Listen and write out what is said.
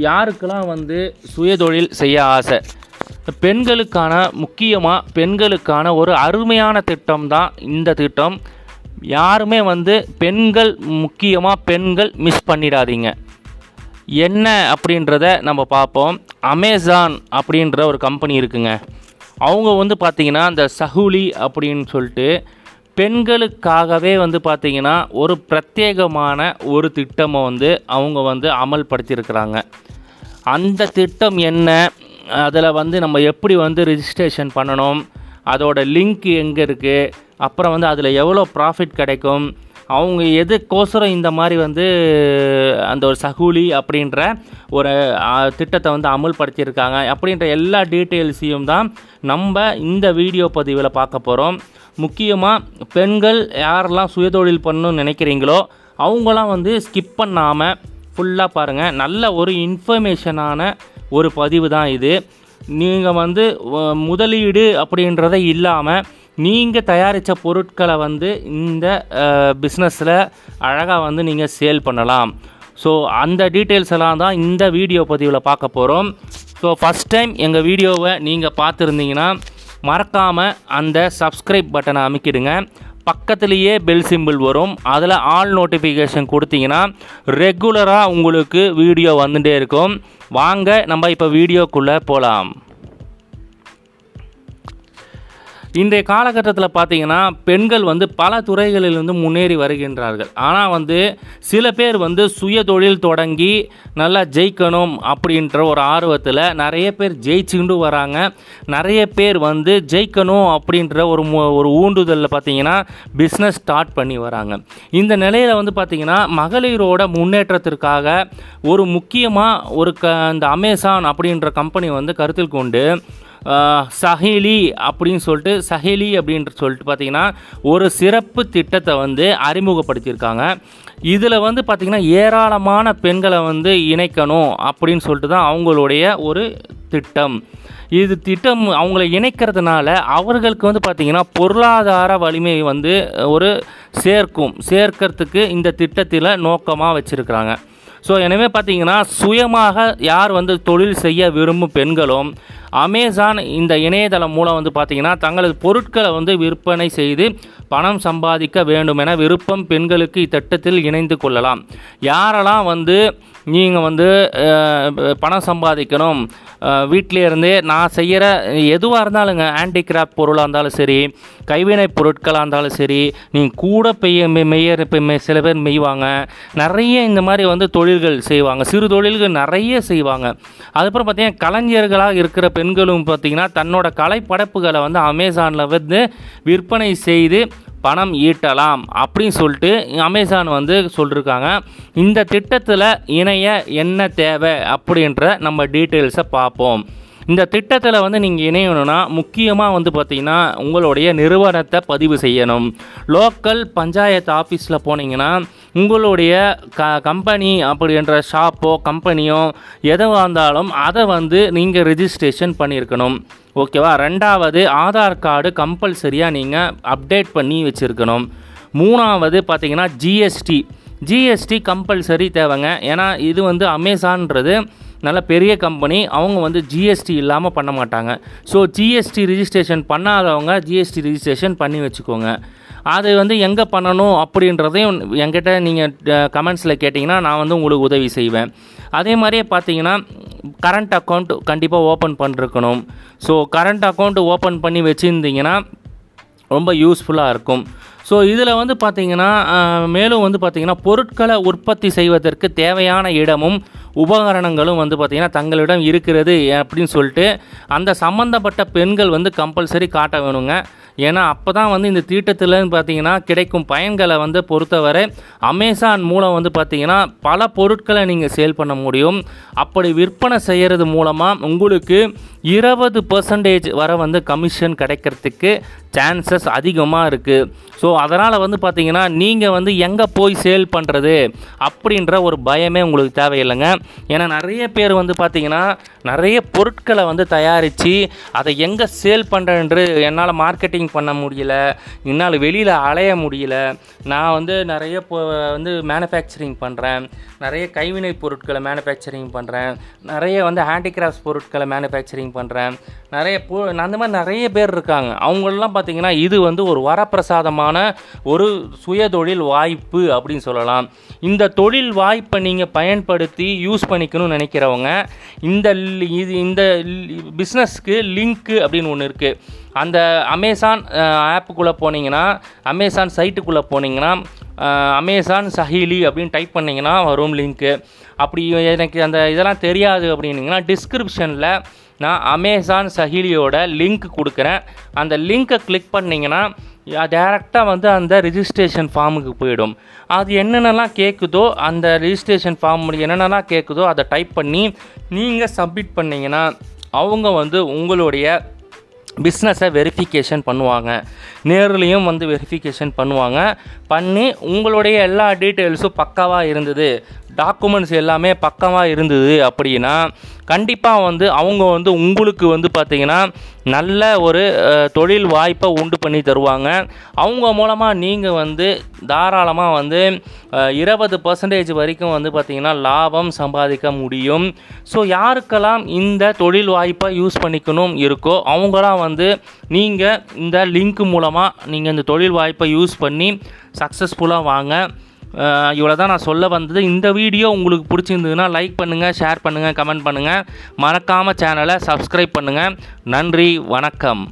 யாருக்கெல்லாம் வந்து சுயதொழில் செய்ய ஆசை? பெண்களுக்கான முக்கியமாக பெண்களுக்கான ஒரு அருமையான திட்டம் தான் இந்த திட்டம். யாருமே வந்து பெண்கள் முக்கியமாக பெண்கள் மிஸ் பண்ணிடாதீங்க. என்ன அப்படின்றத நம்ம பார்ப்போம். அமேசான் அப்படின்ற ஒரு கம்பெனி இருக்குங்க. அவங்க வந்து பார்த்திங்கன்னா இந்த சஹூலி அப்படின்னு சொல்லிட்டு பெண்களுக்காகவே வந்து பார்த்திங்கன்னா ஒரு பிரத்யேகமான ஒரு திட்டமை வந்து அவங்க வந்து அமல்படுத்தியிருக்கிறாங்க. அந்த திட்டம் என்ன? அதில் வந்து நம்ம எப்படி வந்து ரிஜிஸ்ட்ரேஷன் பண்ணணும்? அதோட லிங்க் எங்கே இருக்குது அப்புறம் வந்து அதில் எவ்வளோ ப்ராஃபிட் கிடைக்கும்? அவங்க எதுக்கோசரம் இந்த மாதிரி வந்து அந்த ஒரு சகூலி அப்படின்ற ஒரு திட்டத்தை வந்து அமுல்படுத்தியிருக்காங்க? அப்படின்ற எல்லா டீட்டெயில்ஸையும் தான் நம்ம இந்த வீடியோ பதிவில் பார்க்க போகிறோம் முக்கியமாக பெண்கள் யாரெல்லாம் சுயதொழில் பண்ணணும்னு நினைக்கிறீங்களோ அவங்களாம் வந்து ஸ்கிப் பண்ணாமல் ஃபுல்லாக பாருங்கள் நல்ல ஒரு இன்ஃபர்மேஷனான ஒரு பதிவு தான் இது. நீங்கள் வந்து முதலீடு அப்படின்றத இல்லாமல் நீங்கள் தயாரித்த பொருட்களை வந்து இந்த பிஸ்னஸில் அழகாக வந்து நீங்கள் சேல் பண்ணலாம். ஸோ அந்த டீட்டெயில்ஸ் எல்லாம் தான் இந்த வீடியோ பதிவில் பார்க்க போகிறோம் ஸோ ஃபஸ்ட் டைம் எங்கள் வீடியோவை நீங்கள் பார்த்துருந்தீங்கன்னா மறக்காமல் அந்த சப்ஸ்கிரைப் பட்டனை அமைக்கிடுங்க. பக்கத்துலேயே பெல் சிம்பிள் வரும். அதில் ஆல் நோட்டிஃபிகேஷன் கொடுத்தீங்கன்னா ரெகுலராக உங்களுக்கு வீடியோ வந்துட்டே இருக்கும். வாங்க நம்ம இப்போ வீடியோக்குள்ளே போகலாம் இன்றைய காலகட்டத்தில் பார்த்தீங்கன்னா பெண்கள் வந்து பல துறைகளில் வந்து முன்னேறி வருகின்றார்கள். ஆனால் வந்து சில பேர் வந்து சுய தொழில் தொடங்கி நல்லா ஜெயிக்கணும் அப்படின்ற ஒரு ஆர்வத்தில் நிறைய பேர் ஜெயிச்சுக்கிட்டு வராங்க. நிறைய பேர் வந்து ஜெயிக்கணும் அப்படின்ற ஒரு ஒரு ஊண்டுதலில் பார்த்தீங்கன்னா பிஸ்னஸ் ஸ்டார்ட் பண்ணி வராங்க. இந்த நிலையில் வந்து பார்த்தீங்கன்னா மகளிரோட முன்னேற்றத்திற்காக ஒரு முக்கியமாக ஒரு க இந்த அமேசான் அப்படின்ற கம்பெனி வந்து கருத்தில் கொண்டு சஹேலி அப்படின்னு சொல்லிட்டு சஹேலி அப்படின்ற சொல்லிட்டு பார்த்திங்கன்னா ஒரு சிறப்பு திட்டத்தை வந்து அறிமுகப்படுத்தியிருக்காங்க. இதில் வந்து பார்த்திங்கன்னா ஏராளமான பெண்களை வந்து இணைக்கணும் அப்படின்னு சொல்லிட்டு தான் அவங்களுடைய ஒரு திட்டம். இது திட்டம் அவங்கள இணைக்கிறதுனால அவர்களுக்கு வந்து பார்த்திங்கன்னா பொருளாதார வலிமை வந்து ஒரு சேர்க்கும் சேர்க்கறதுக்கு இந்த திட்டத்தில் நோக்கமாக வச்சுருக்கிறாங்க. ஸோ எனவே பார்த்தீங்கன்னா சுயமாக யார் வந்து தொழில் செய்ய விரும்பும் பெண்களும் அமேசான் இந்த இணையதளம் மூலம் வந்து பார்த்திங்கன்னா தங்களது பொருட்களை வந்து விற்பனை செய்து பணம் சம்பாதிக்க வேண்டும் என விருப்பம் பெண்களுக்கு இத்திட்டத்தில் இணைந்து கொள்ளலாம். யாரெல்லாம் வந்து நீங்கள் வந்து பணம் சம்பாதிக்கணும் வீட்டிலேருந்தே இருந்தே நான் செய்கிற எதுவாக இருந்தாலுங்க ஹேண்டிகிராஃப்ட் பொருளாக இருந்தாலும் சரி கைவினை பொருட்களாக இருந்தாலும் சரி நீங்கள் கூட பெய்ய மெ- மெய்யற இப்போ சில பேர் மெய்வாங்க. நிறைய இந்த மாதிரி வந்து தொழில்கள் செய்வாங்க. சிறு தொழில்கள் நிறைய செய்வாங்க. அதுக்கப்புறம் பார்த்தீங்கன்னா கலைஞர்களாக இருக்கிற பெண்களும் பார்த்தீங்கன்னா தன்னோட கலைப்படைப்புகளை வந்து அமேசானில் வந்து விற்பனை செய்து பணம் ஈட்டலாம் அப்படின்னு சொல்லிட்டு அமேசான் வந்து சொல்லியிருக்காங்க இந்த திட்டத்தில் இணைய என்ன தேவை அப்படின்ற நம்ம டீட்டெயில்ஸை பார்ப்போம். இந்த திட்டத்தில் வந்து நீங்கள் இணையணும்னா முக்கியமாக வந்து பார்த்தீங்கன்னா உங்களுடைய நிறுவனத்தை பதிவு செய்யணும். லோக்கல் பஞ்சாயத்து ஆஃபீஸில் போனீங்கன்னா உங்களுடைய க கம்பெனி அப்படின்ற ஷாப்போ கம்பெனியோ எதுவாக இருந்தாலும் அதை வந்து நீங்கள் ரிஜிஸ்ட்ரேஷன் பண்ணியிருக்கணும். ஓகேவா ரெண்டாவது ஆதார் கார்டு கம்பல்சரியாக நீங்கள் அப்டேட் பண்ணி வச்சுருக்கணும். மூணாவது பார்த்தீங்கன்னா ஜிஎஸ்டி ஜிஎஸ்டி கம்பல்சரி தேவைங்க. ஏன்னா இது வந்து அமேசான்றது நல்ல பெரிய கம்பெனி அவங்க வந்து ஜிஎஸ்டி இல்லாமல் பண்ண மாட்டாங்க. ஸோ ஜிஎஸ்டி ரிஜிஸ்ட்ரேஷன் பண்ணாதவங்க ஜிஎஸ்டி ரிஜிஸ்ட்ரேஷன் பண்ணி வச்சுக்கோங்க. அது வந்து எங்கே பண்ணணும் அப்படின்றதையும் என்கிட்ட நீங்கள் கமெண்ட்ஸில் கேட்டிங்கன்னா நான் வந்து உங்களுக்கு உதவி செய்வேன். அதே மாதிரியே பார்த்தீங்கன்னா கரண்ட் அக்கௌண்ட் கண்டிப்பாக ஓப்பன் பண்ணிருக்கணும். ஸோ கரண்ட் அக்கௌண்ட் ஓப்பன் பண்ணி வச்சுருந்தீங்கன்னா ரொம்ப யூஸ்ஃபுல்லாக இருக்கும். ஸோ இதில் வந்து பார்த்திங்கன்னா மேலும் வந்து பார்த்திங்கன்னா பொருட்களை உற்பத்தி செய்வதற்கு தேவையான இடமும் உபகரணங்களும் வந்து பார்த்திங்கன்னா தங்களிடம் இருக்கிறது அப்படின்னு சொல்லிட்டு அந்த சம்மந்தப்பட்ட பெண்கள் வந்து கம்பல்சரி காட்ட வேணுங்க. ஏன்னா அப்போ தான் வந்து இந்த தீட்டத்தில் பார்த்தீங்கன்னா கிடைக்கும் பயன்களை வந்து பொறுத்தவரை அமேசான் மூலம் வந்து பார்த்தீங்கன்னா பல பொருட்களை நீங்கள் சேல் பண்ண முடியும். அப்படி விற்பனை செய்கிறது மூலமாக உங்களுக்கு இருபது பர்சன்டேஜ் வர வந்து கமிஷன் கிடைக்கிறதுக்கு சான்சஸ் அதிகமாக இருக்குது ஸோ அதனால் வந்து பார்த்தீங்கன்னா நீங்கள் வந்து எங்கே போய் சேல் பண்ணுறது அப்படின்ற ஒரு பயமே உங்களுக்கு தேவையில்லைங்க. ஏன்னா நிறைய பேர் வந்து பார்த்திங்கன்னா நிறைய பொருட்களை வந்து தயாரித்து அதை எங்கே சேல் பண்ணுறேன்று என்னால் மார்க்கெட்டிங் பண்ண முடியல என்னால் வெளியில் அலைய முடியல நான் வந்து நிறைய வந்து மேனுஃபேக்சரிங் பண்ணுறேன் நிறைய கைவினை பொருட்களை மேனுஃபேக்சரிங் பண்ணுறேன் நிறைய வந்து ஹேண்டிகிராஃப்ட்ஸ் பொருட்களை மேனுஃபேக்சரிங் பண்ணுறேன் நிறைய பூ அந்த மாதிரி நிறைய பேர் இருக்காங்க. அவங்களெலாம் பார்த்திங்கன்னா இது வந்து ஒரு வரப்பிரசாதமான ஒரு சுயதொழில் வாய்ப்பு அப்படின்னு சொல்லலாம். இந்த தொழில் வாய்ப்பை நீங்கள் பயன்படுத்தி யூஸ் பண்ணிக்கணும்னு நினைக்கிறவங்க இந்த லி- இது இந்த பிஸ்னஸ்க்கு லிங்க்கு அப்படின்னு ஒன்று இருக்குது அந்த அமேசான் ஆப்புக்குள்ளே போனீங்கன்னா அமேசான் சைட்டுக்குள்ளே போனீங்கன்னா அமேசான் சஹிலி அப்படின்னு டைப் பண்ணிங்கன்னா வரும் லிங்க்கு அப்படி எனக்கு அந்த இதெல்லாம் தெரியாது அப்படின்னீங்கன்னா டிஸ்கிரிப்ஷனில் நான் அமேசான் சகிலியோட லிங்க் கொடுக்குறேன். அந்த லிங்க்கை கிளிக் பண்ணிங்கன்னா டேரெக்டாக வந்து அந்த ரிஜிஸ்ட்ரேஷன் ஃபார்முக்கு போயிடும். அது என்னென்னலாம் கேட்குதோ அந்த ரிஜிஸ்ட்ரேஷன் ஃபார்ம் என்னென்னலாம் கேட்குதோ அதை டைப் பண்ணி நீங்கள் சப்மிட் பண்ணிங்கன்னா அவங்க வந்து உங்களுடைய பிஸ்னஸை வெரிஃபிகேஷன் பண்ணுவாங்க. நேர்லேயும் வந்து வெரிஃபிகேஷன் பண்ணுவாங்க. பண்ணி உங்களுடைய எல்லா டீட்டெயில்ஸும் பக்காவாக இருந்தது. டாக்குமெண்ட்ஸ் எல்லாமே பக்கமாக இருந்தது அப்படின்னா கண்டிப்பாக வந்து அவங்க வந்து உங்களுக்கு வந்து பார்த்திங்கன்னா நல்ல ஒரு தொழில் வாய்ப்பை உண்டு பண்ணி தருவாங்க. அவங்க மூலமாக நீங்கள் வந்து தாராளமாக வந்து இருபது பர்சன்டேஜ் வரைக்கும் வந்து பார்த்திங்கன்னா லாபம் சம்பாதிக்க முடியும். ஸோ யாருக்கெல்லாம் இந்த தொழில் வாய்ப்பை யூஸ் பண்ணிக்கணும் இருக்கோ அவங்களாம் வந்து நீங்கள் இந்த லிங்க் மூலமாக நீங்கள் இந்த தொழில் வாய்ப்பை யூஸ் பண்ணி சக்ஸஸ்ஃபுல்லாக வாங்க. இவ்வளோ தான் நான் சொல்ல வந்தது. இந்த வீடியோ உங்களுக்கு பிடிச்சிருந்ததுன்னா லைக் பண்ணுங்கள் ஷேர் பண்ணுங்கள் கமெண்ட் பண்ணுங்கள் மறக்காமல் சேனலை சப்ஸ்கிரைப் பண்ணுங்கள் நன்றி வணக்கம்.